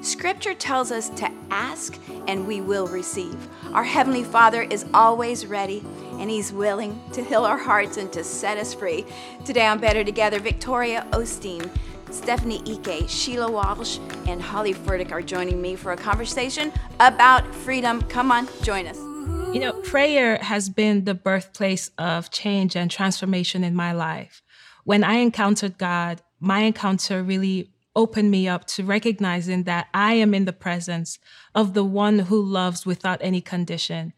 Scripture tells us to ask and we will receive. Our Heavenly Father is always ready and He's willing to heal our hearts and to set us free. Today on Better Together, Victoria Osteen, Stephanie Ike, Sheila Walsh, and Holly Furtick are joining me for a conversation about freedom. Come on, join us. You know, prayer has been the birthplace of change and transformation in my life. When I encountered God, my encounter really opened me up to recognizing that I am in the presence of the one who loves without any condition.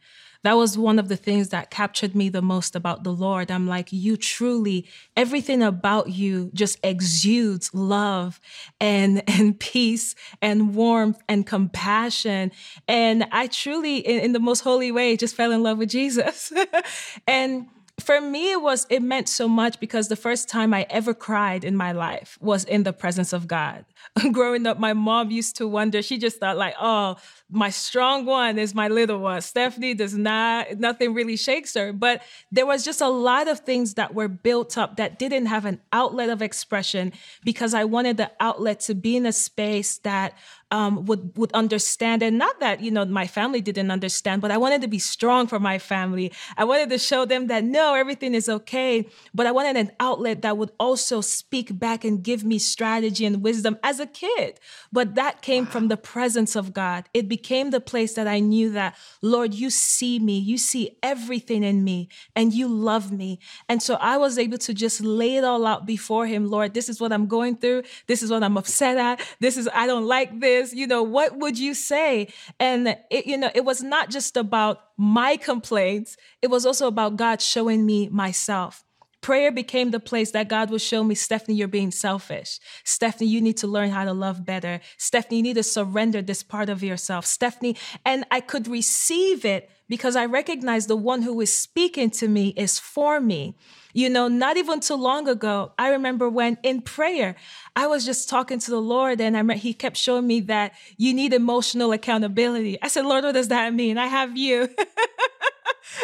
That was one of the things that captured me the most about the Lord. I'm like, you truly, everything about you just exudes love and, and peace and warmth and compassion. And I truly, in, in the most holy way, just fell in love with Jesus. and for me it was it meant so much because the first time i ever cried in my life was in the presence of god. Growing up my mom used to wonder she just thought like oh my strong one is my little one stephanie does not nothing really shakes her but there was just a lot of things that were built up that didn't have an outlet of expression because i wanted the outlet to be in a space that um, would would understand, and not that you know my family didn't understand, but I wanted to be strong for my family. I wanted to show them that no, everything is okay. But I wanted an outlet that would also speak back and give me strategy and wisdom as a kid. But that came wow. from the presence of God. It became the place that I knew that Lord, you see me, you see everything in me, and you love me. And so I was able to just lay it all out before Him. Lord, this is what I'm going through. This is what I'm upset at. This is I don't like this you know, what would you say? And it, you know, it was not just about my complaints, it was also about God showing me myself. Prayer became the place that God would show me, Stephanie, you're being selfish. Stephanie, you need to learn how to love better. Stephanie, you need to surrender this part of yourself. Stephanie, and I could receive it because I recognize the one who is speaking to me is for me. You know, not even too long ago, I remember when in prayer, I was just talking to the Lord and I met, he kept showing me that you need emotional accountability. I said, Lord, what does that mean? I have you.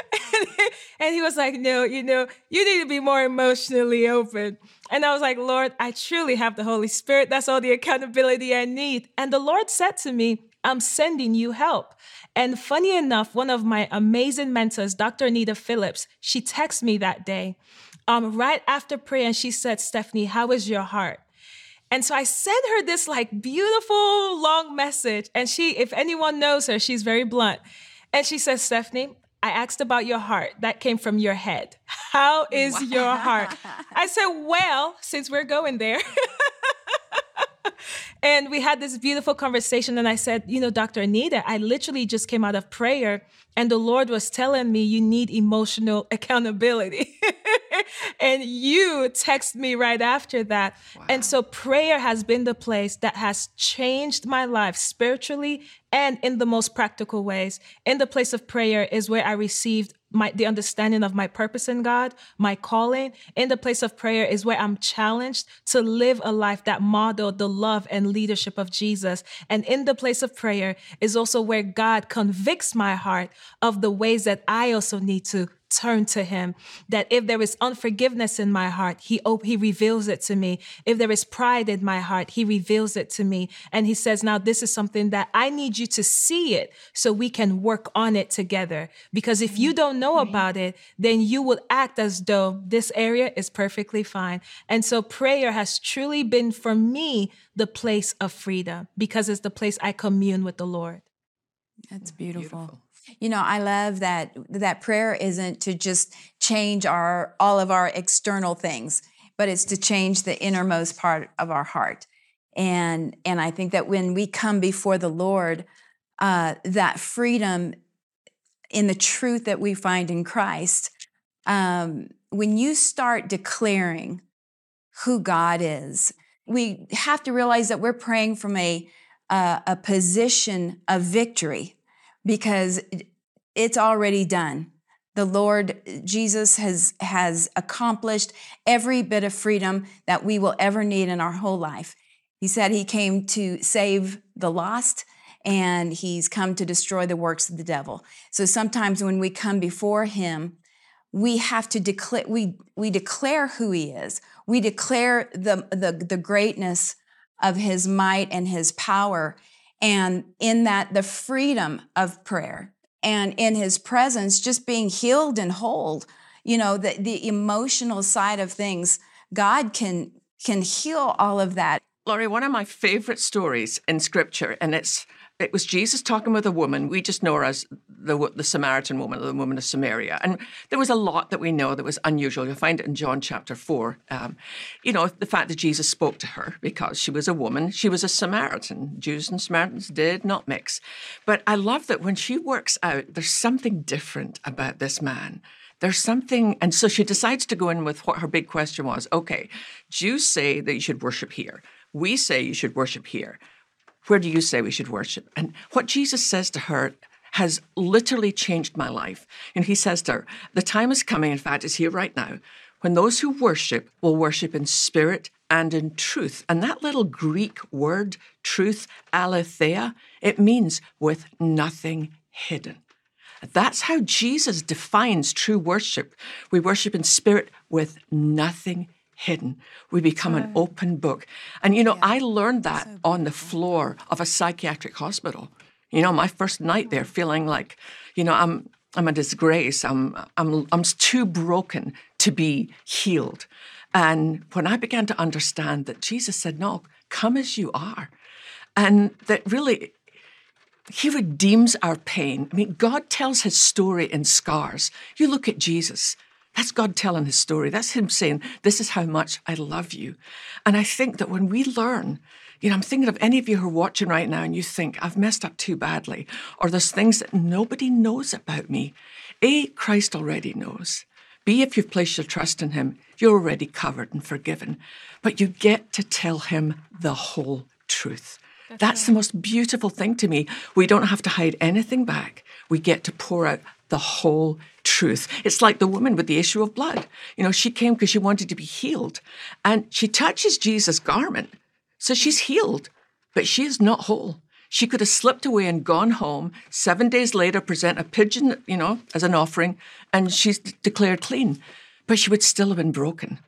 and he was like, No, you know, you need to be more emotionally open. And I was like, Lord, I truly have the Holy Spirit. That's all the accountability I need. And the Lord said to me, I'm sending you help. And funny enough, one of my amazing mentors, Dr. Anita Phillips, she texted me that day um, right after prayer and she said, Stephanie, how is your heart? And so I sent her this like beautiful long message. And she, if anyone knows her, she's very blunt. And she says, Stephanie, I asked about your heart. That came from your head. How is wow. your heart? I said, Well, since we're going there, and we had this beautiful conversation. And I said, You know, Dr. Anita, I literally just came out of prayer, and the Lord was telling me you need emotional accountability. and you text me right after that. Wow. And so prayer has been the place that has changed my life spiritually and in the most practical ways. In the place of prayer is where I received my the understanding of my purpose in God, my calling. In the place of prayer is where I'm challenged to live a life that modeled the love and leadership of Jesus. And in the place of prayer is also where God convicts my heart of the ways that I also need to turn to him that if there is unforgiveness in my heart he op- he reveals it to me. If there is pride in my heart he reveals it to me. And he says now this is something that i need you to see it so we can work on it together. Because if you don't know mm-hmm. about it then you will act as though this area is perfectly fine. And so prayer has truly been for me the place of freedom because it's the place i commune with the lord. That's beautiful. beautiful. You know, I love that that prayer isn't to just change our all of our external things, but it's to change the innermost part of our heart. And and I think that when we come before the Lord, uh, that freedom in the truth that we find in Christ, um, when you start declaring who God is, we have to realize that we're praying from a uh, a position of victory because it's already done. The Lord eh, Jesus has, has accomplished every bit of freedom that we will ever need in our whole life. He said he came to save the lost and he's come to destroy the works of the devil. So sometimes when we come before him, we have to declare we we declare who he is. We declare the the, the greatness of his might and his power and in that the freedom of prayer and in his presence just being healed and whole you know the, the emotional side of things god can can heal all of that. Laurie one of my favorite stories in scripture and it's it was Jesus talking with a woman. We just know her as the, the Samaritan woman, or the woman of Samaria. And there was a lot that we know that was unusual. You'll find it in John chapter 4. Um, you know, the fact that Jesus spoke to her because she was a woman, she was a Samaritan. Jews and Samaritans did not mix. But I love that when she works out, there's something different about this man there's something and so she decides to go in with what her big question was okay jews say that you should worship here we say you should worship here where do you say we should worship? And what Jesus says to her has literally changed my life. And he says to her, The time is coming, in fact, is here right now, when those who worship will worship in spirit and in truth. And that little Greek word, truth, aletheia, it means with nothing hidden. That's how Jesus defines true worship. We worship in spirit with nothing hidden. We become an open book. And you know, yeah. I learned that so on the floor of a psychiatric hospital. You know, my first night there oh. feeling like, you know, I'm I'm a disgrace. I'm I'm I'm too broken to be healed. And when I began to understand that Jesus said, "No, come as you are." And that really he redeems our pain. I mean, God tells his story in scars. You look at Jesus. That's God telling his story. That's him saying, This is how much I love you. And I think that when we learn, you know, I'm thinking of any of you who are watching right now and you think, I've messed up too badly, or there's things that nobody knows about me. A, Christ already knows. B, if you've placed your trust in him, you're already covered and forgiven. But you get to tell him the whole truth. That's, That's right. the most beautiful thing to me. We don't have to hide anything back. We get to pour out the whole truth. It's like the woman with the issue of blood. You know, she came because she wanted to be healed and she touches Jesus' garment. So she's healed, but she is not whole. She could have slipped away and gone home. Seven days later, present a pigeon, you know, as an offering, and she's declared clean. But she would still have been broken.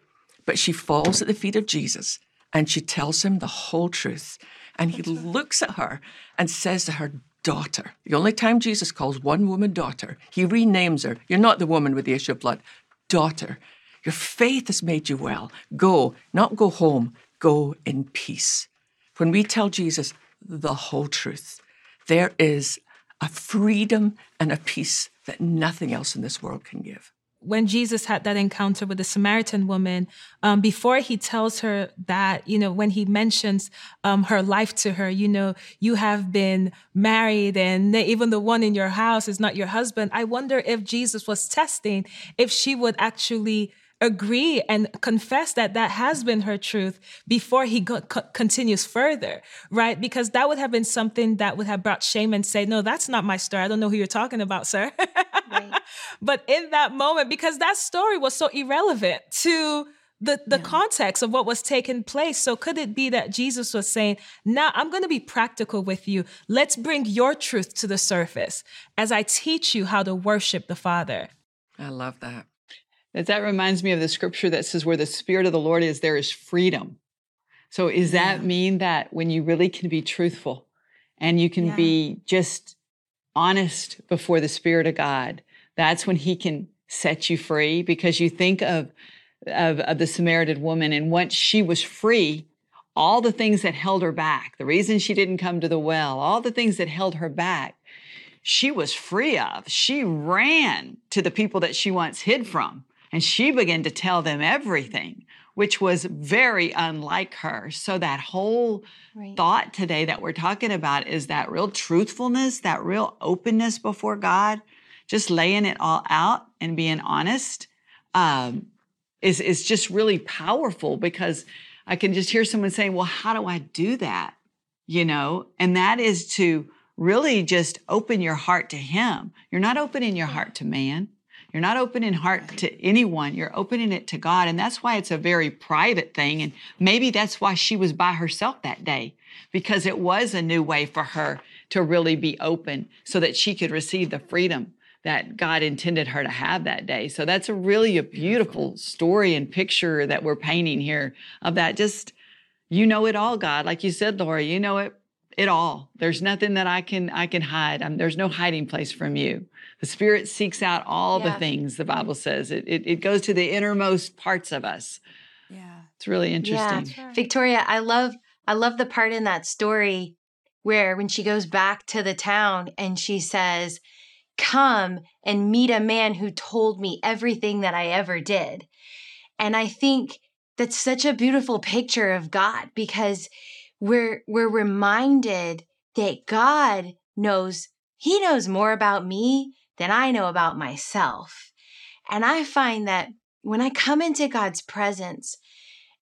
But she falls at the feet of Jesus and she tells him the whole truth. And he looks at her and says to her, daughter. The only time Jesus calls one woman daughter, he renames her. You're not the woman with the issue of blood. Daughter, your faith has made you well. Go, not go home, go in peace. When we tell Jesus the whole truth, there is a freedom and a peace that nothing else in this world can give when Jesus had that encounter with the Samaritan woman, um, before he tells her that, you know, when he mentions um, her life to her, you know, you have been married and even the one in your house is not your husband. I wonder if Jesus was testing if she would actually agree and confess that that has been her truth before he go- co- continues further, right? Because that would have been something that would have brought shame and say, no, that's not my story. I don't know who you're talking about, sir. Right. but in that moment, because that story was so irrelevant to the, the yeah. context of what was taking place. So could it be that Jesus was saying, now I'm going to be practical with you. Let's bring your truth to the surface as I teach you how to worship the Father. I love that. That reminds me of the scripture that says, where the Spirit of the Lord is, there is freedom. So, does that mean that when you really can be truthful and you can yeah. be just honest before the Spirit of God, that's when He can set you free? Because you think of, of, of the Samaritan woman, and once she was free, all the things that held her back, the reason she didn't come to the well, all the things that held her back, she was free of. She ran to the people that she once hid from and she began to tell them everything, which was very unlike her. So, that whole right. thought today that we're talking about is that real truthfulness, that real openness before God, just laying it all out and being honest. Um, is, is just really powerful because I can just hear someone saying, Well, how do I do that? You know, and that is to really just open your heart to Him. You're not opening your heart to man. You're not opening heart to anyone. You're opening it to God. And that's why it's a very private thing. And maybe that's why she was by herself that day, because it was a new way for her to really be open so that she could receive the freedom that God intended her to have that day. So that's a really a beautiful. story and picture that we're painting here of that. Just you know it all God. Like you said Laurie you know it it all. There's nothing that I can I can hide. I'm, there's no hiding place from you. The spirit seeks out all yeah. the things the Bible says. It, it it goes to the innermost parts of us. Yeah. It's really interesting. yeah. Victoria I love I love the part in that story where when she goes back to the town and she says come and meet a man who told me everything that I ever did. And I think that's such a beautiful picture of God because we're we're reminded that God knows he knows more about me than I know about myself. And I find that when I come into God's presence,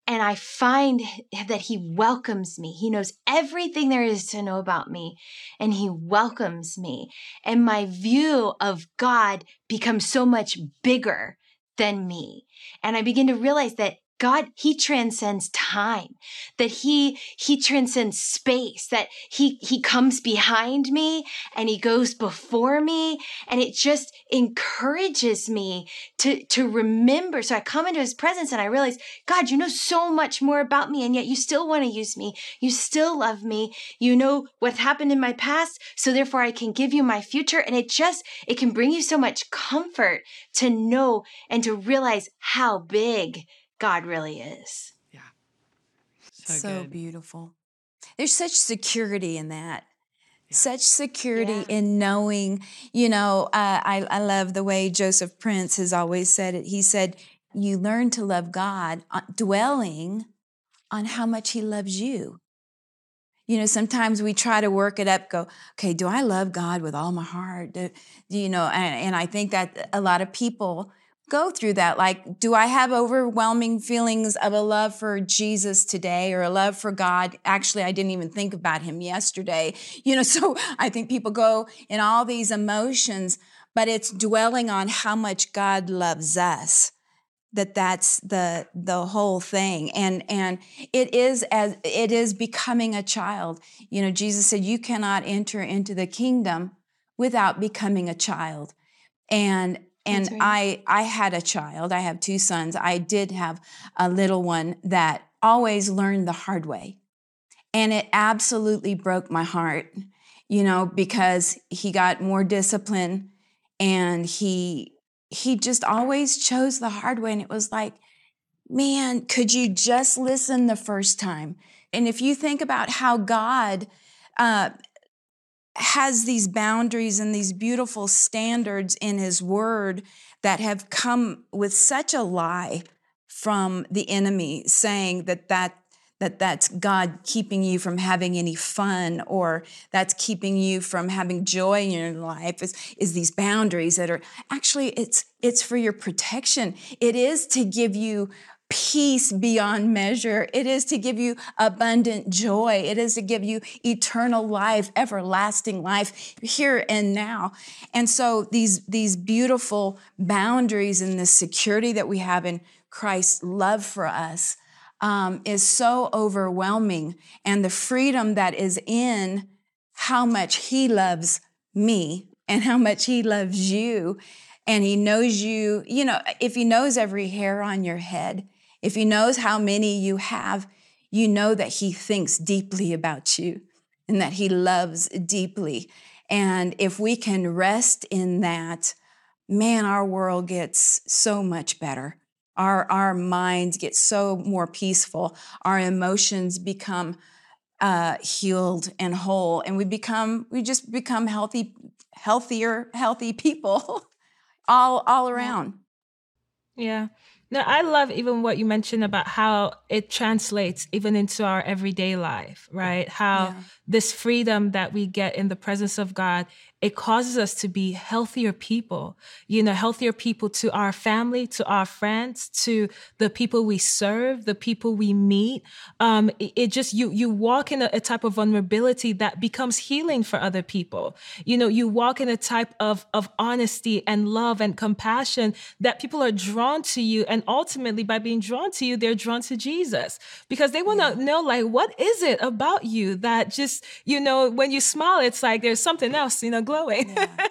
and I find that he welcomes me. He knows everything there is to know about me and he welcomes me. And my view of God becomes so much bigger than me. And I begin to realize that God, he transcends time, that he, he transcends space, that he, he comes behind me and he goes before me. And it just encourages me to, to remember. So I come into his presence and I realize, God, you know so much more about me. And yet you still want to use me. You still love me. You know what happened in my past. So therefore I can give you my future. And it just, it can bring you so much comfort to know and to realize how big God really is. Yeah. So, so beautiful. There's such security in that. Yeah. Such security yeah. in knowing, you know, uh, I, I love the way Joseph Prince has always said it. He said, You learn to love God uh, dwelling on how much He loves you. You know, sometimes we try to work it up, go, okay, do I love God with all my heart? Do, you know, and, and I think that a lot of people go through that. Like, do I have overwhelming feelings of a love for Jesus today or a love for God? Actually, I didn't even think about him yesterday. You know, so I think people go in all these emotions, but it's dwelling on how much God loves us that that's the the whole thing and and it is as it is becoming a child you know jesus said you cannot enter into the kingdom without becoming a child and and right. I I had a child. I have two sons. I did have a little one that always learned the hard way. And it absolutely broke my heart, you know, because he got more discipline and he he just always chose the hard way and it was like man, could you just listen the first time? And if you think about how God uh, has these boundaries and these beautiful standards in his word that have come with such a lie from the enemy saying that that that that's God keeping you from having any fun or that's keeping you from having joy in your life is, is these boundaries that are actually it's it's for your protection. It is to give you peace beyond measure. It is to give you abundant joy. It is to give you eternal life, everlasting life here and now. And so these, these beautiful boundaries and the security that we have in Christ's love for us um, is so overwhelming. And the freedom that is in how much He loves me and how much He loves you. And He knows you, you know, if He knows every hair on your head, if he knows how many you have, you know that he thinks deeply about you and that he loves deeply. And if we can rest in that, man, our world gets so much better. Our, our minds get so more peaceful. Our emotions become uh, healed and whole, and we become we just become healthy, healthier, healthy people all all around. Yeah. No, I love even what you mentioned about how it translates even into our everyday life, right? How yeah. this freedom that we get in the presence of God, it causes us to be healthier people, you know, healthier people to our family, to our friends, to the people we serve, the people we meet. Um, it, it just, you, you walk in a, a type of vulnerability that becomes healing for other people. You know, you walk in a type of, of honesty and love and compassion that people are drawn to you. And ultimately, by being drawn to you, they're drawn to Jesus because they want to yeah. know, like, what is it about you that just, you know, when you smile, it's like there's something else, you know, glowing. Yeah.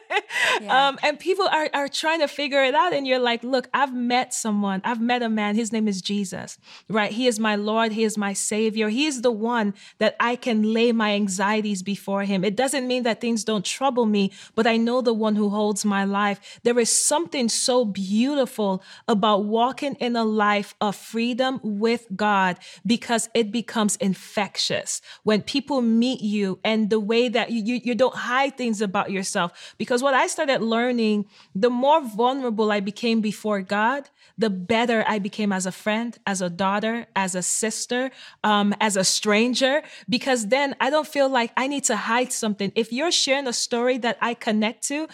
Yeah. um, and people are, are trying to figure it out. And you're like, look, I've met someone, I've met a man, his name is Jesus, right? He is my Lord, he is my Savior. He is the one that I can lay my anxieties before him. It doesn't mean that things don't trouble me, but I know the one who holds my life. There is something so beautiful about walking in a life of freedom with God because it becomes infectious when people meet you and the way that you, you, you don't hide things about yourself. Because what I started learning, the more vulnerable I became before God, the better I became as a friend, as a daughter, as a sister, um, as a stranger, because then I don't feel like I need to hide something. If you're sharing a story that I connect to,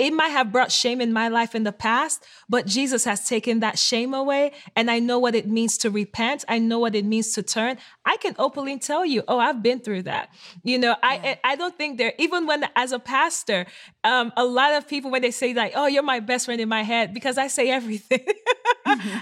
it might have brought shame in my life in the past, but Jesus has taken that shame away. And I know what it means to repent. I know what it means to turn. I can openly tell you, oh, I've been through that. You know, yeah. I I don't think there, even when as a pastor, um, a lot of people when they say like, oh, you're my best friend in my head, because I say everything.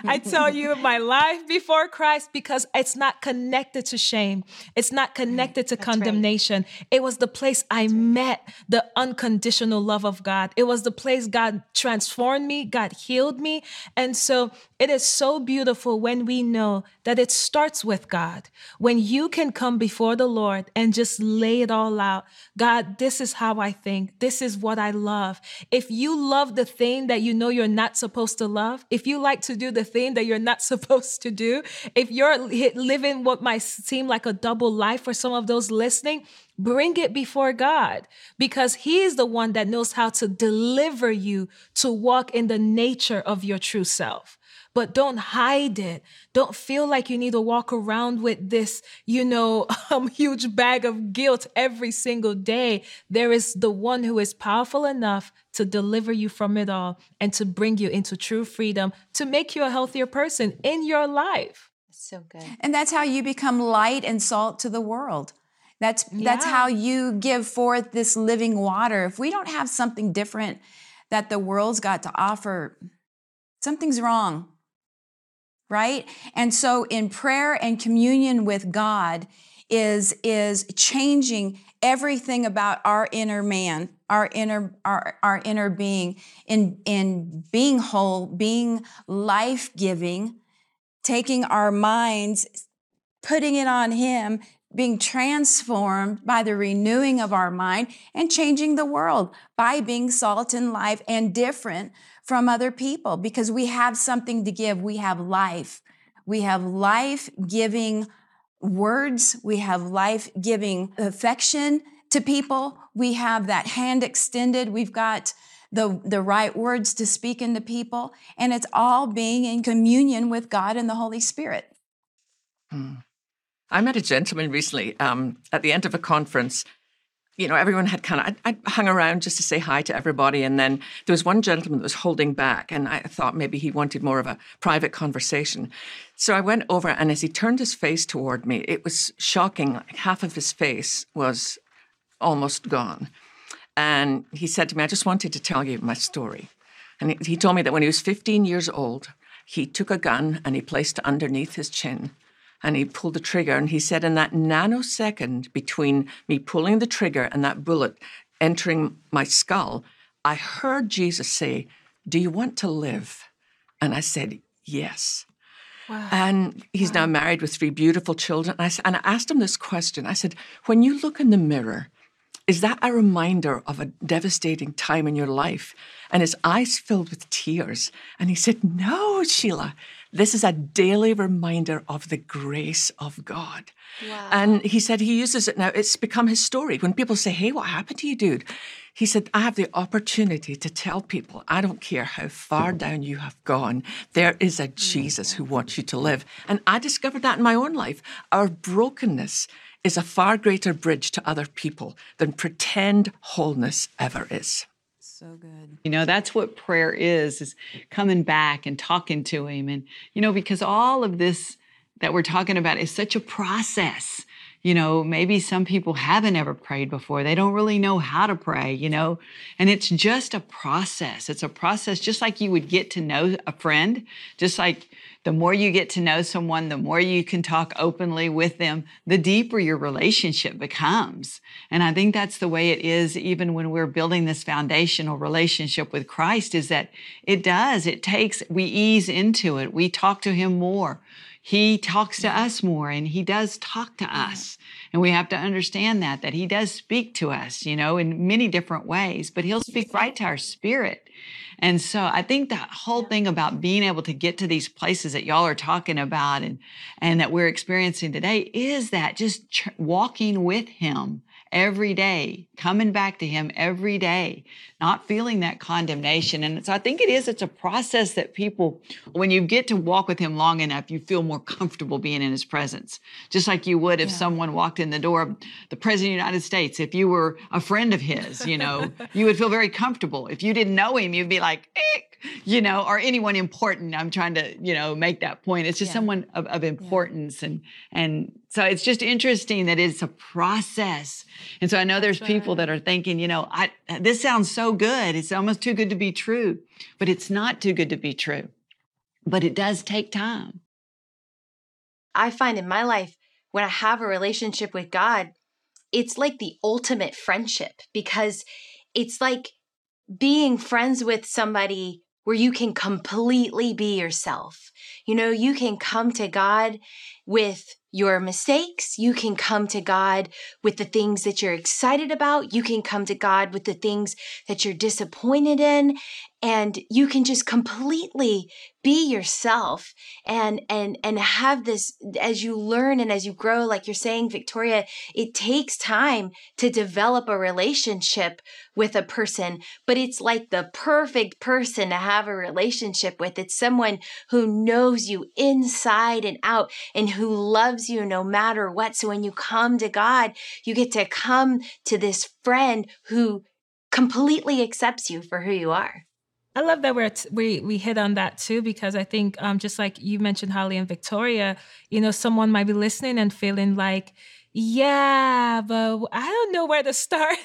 I tell you my life before Christ because it's not connected to shame. It's not connected to That's condemnation. Right. It was the place I That's met the unconditional love of God. It was the place God transformed me, God healed me. And so it is so beautiful when we know that it starts with God. When you can come before the Lord and just lay it all out. God, this is how I think. This is what I love. If you love the thing that you know you're not supposed to love, if you like to do the thing that you're not supposed to do, if you're living what might seem like a double life for some of those listening, bring it before God because He is the one that knows how to deliver you to walk in the nature of your true self but don't hide it. Don't feel like you need to walk around with this, you know, um, huge bag of guilt every single day. There is the one who is powerful enough to deliver you from it all and to bring you into true freedom, to make you a healthier person in your life. So good. And that's how you become light and salt to the world. That's yeah. that's how you give forth this living water. If we don't have something different that the world's got to offer, something's wrong right? And so in prayer and communion with God is is changing everything about our inner man, our inner our, our inner being in in being whole, being life-giving, taking our minds putting it on him being transformed by the renewing of our mind and changing the world by being salt and life and different from other people because we have something to give. We have life. We have life giving words. We have life giving affection to people. We have that hand extended. We've got the, the right words to speak into people. And it's all being in communion with God and the Holy Spirit. Hmm. I met a gentleman recently um, at the end of a conference you know, everyone had kind of, I, I, hung around just to say hi to everybody. And then there was one gentleman that was holding back, and I thought maybe he wanted more of a private conversation. So I went over, and as he turned his face toward me, it was shocking. Like half of his face was almost gone. And he said to me, I just wanted to tell you my story. And he, he told me that when he was 15 years old, he took a gun and he placed it underneath his chin and he pulled the trigger. And he said, in that nanosecond between me pulling the trigger and that bullet entering my skull, I heard Jesus say, Do you want to live? And I said, Yes. Wow. And he's wow. now married with three beautiful children. And I, and I asked him this question I said, When you look in the mirror, is that a reminder of a devastating time in your life? And his eyes filled with tears. And he said, No, Sheila, this is a daily reminder of the grace of God. Wow. And he said he uses it now. It's become his story. When people say, Hey, what happened to you, dude? He said, I have the opportunity to tell people, I don't care how far down you have gone, there is a hmm. Jesus who wants you to live. And I discovered that in my own life. Our brokenness is a far greater bridge to other people than pretend wholeness ever is. So good. You know, that's what prayer is, is coming back and talking to him. And, you know, because all of this that we're talking about is such a process you know, maybe some people haven't ever prayed before. They don't really know how to pray, you know, and it's just a process. It's a process just like you would get to know a friend, just like the more you get to know someone, the more you can talk openly with them, the deeper your relationship becomes. And I think that's the way it is even when we're building this foundational relationship with Christ is that it does, it takes, we ease into it. We talk to him more he talks to us more and he does talk to us. And we have to understand that, that he does speak to us, you know, in many different ways, but he'll speak right to our spirit. And so I think that whole thing about being able to get to these places that y'all are talking about and, and that we're experiencing today is that just walking with him every day, coming back to Him every day, not feeling that condemnation. And so I think it is, it's a process that people, when you get to walk with Him long enough, you feel more comfortable being in His presence. Just like you would if yeah. someone walked in the door of the President of the United States. If you were a friend of His, you know, you would feel very comfortable. If you didn't know Him, you'd be like, eh, you know, or anyone important. I'm trying to, you know, make that point. It's just yeah. someone of, of importance. Yeah. And and so it's just interesting that it's a process. And so I know there's people that are thinking, you know, I this sounds so good. It's almost too good to be true. But it's not too good to be true. But it does take time. I find in my life when I have a relationship with God, it's like the ultimate friendship because it's like being friends with somebody where you can completely be yourself. You know, you can come to God with your mistakes. You can come to God with the things that you're excited about. You can come to God with the things that you're disappointed in and you can just completely be yourself and and and have this as you learn and as you grow like you're saying Victoria it takes time to develop a relationship with a person but it's like the perfect person to have a relationship with. It's someone who knows you inside and out and who loves you no matter what. So when you come to God you get to come to this friend who completely accepts you for who you are I love that we're t- we we hit on that too because I think um, just like you mentioned Holly and Victoria, you know, someone might be listening and feeling like yeah, but I don't know where to start.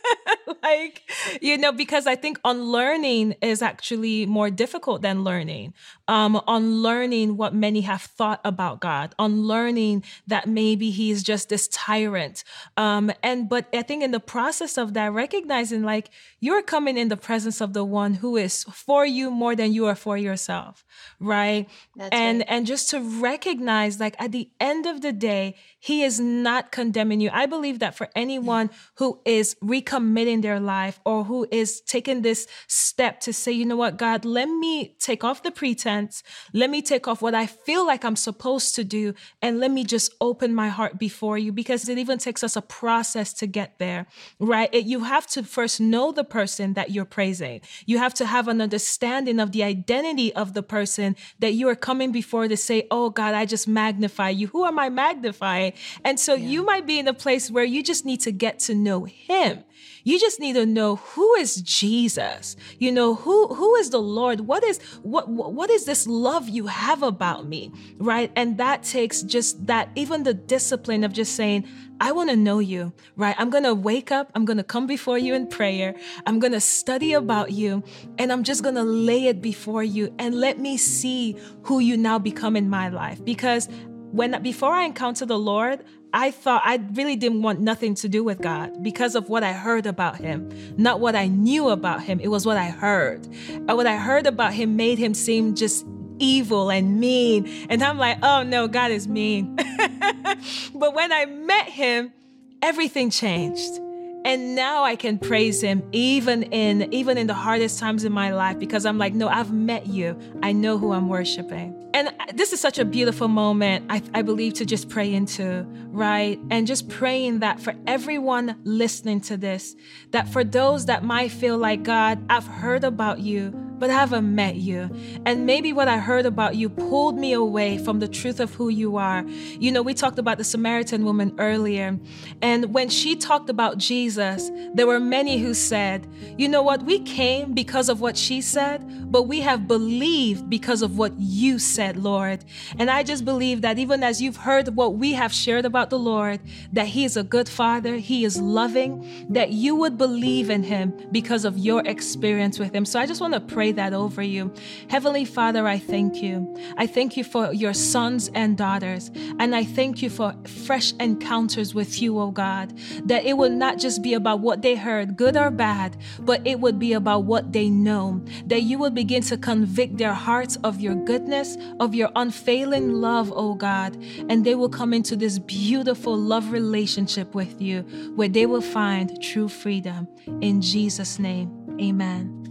like, you know, because I think unlearning is actually more difficult than learning. Um, unlearning what many have thought about God, unlearning that maybe He's just this tyrant. Um, and but I think in the process of that, recognizing like you're coming in the presence of the one who is for you more than you are for yourself, right? That's and right. and just to recognize, like at the end of the day, He is not condemning you. I believe that for anyone who is recommitting their life or who is taking this step to say, you know what, God, let me take off the pretense. Let me take off what I feel like I'm supposed to do. And let me just open my heart before you because it even takes us a process to get there, right? It, you have to first know the person that you're praising. You have to have an understanding of the identity of the person that you are coming before to say, oh God, I just magnify you. Who am I magnifying? And so yeah. you might be in a place where you just need to get to know him. You just need to know who is Jesus. You know who who is the Lord? What is what what is this love you have about me? Right? And that takes just that even the discipline of just saying, I want to know you, right? I'm going to wake up, I'm going to come before you in prayer. I'm going to study about you, and I'm just going to lay it before you and let me see who you now become in my life because when before I encounter the Lord, I thought I really didn't want nothing to do with God because of what I heard about him, not what I knew about him. It was what I heard. And what I heard about him made him seem just evil and mean. And I'm like, oh no, God is mean. but when I met him, everything changed and now i can praise him even in even in the hardest times in my life because i'm like no i've met you i know who i'm worshiping and this is such a beautiful moment I, I believe to just pray into right and just praying that for everyone listening to this that for those that might feel like god i've heard about you but I haven't met you. And maybe what I heard about you pulled me away from the truth of who you are. You know, we talked about the Samaritan woman earlier. And when she talked about Jesus, there were many who said, you know what, we came because of what she said, but we have believed because of what you said, Lord. And I just believe that even as you've heard what we have shared about the Lord, that He is a good Father, He is loving, that you would believe in Him because of your experience with Him. So I just want to pray that over you. Heavenly Father, I thank you. I thank you for your sons and daughters. And I thank you for fresh encounters with you, oh God, that it would not just be about what they heard, good or bad, but it would be about what they know, that you would begin to convict their hearts of your goodness, of your unfailing love, oh God, and they will come into this beautiful love relationship with you where they will find true freedom. In Jesus' name, amen.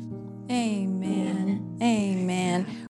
Amen. Amen.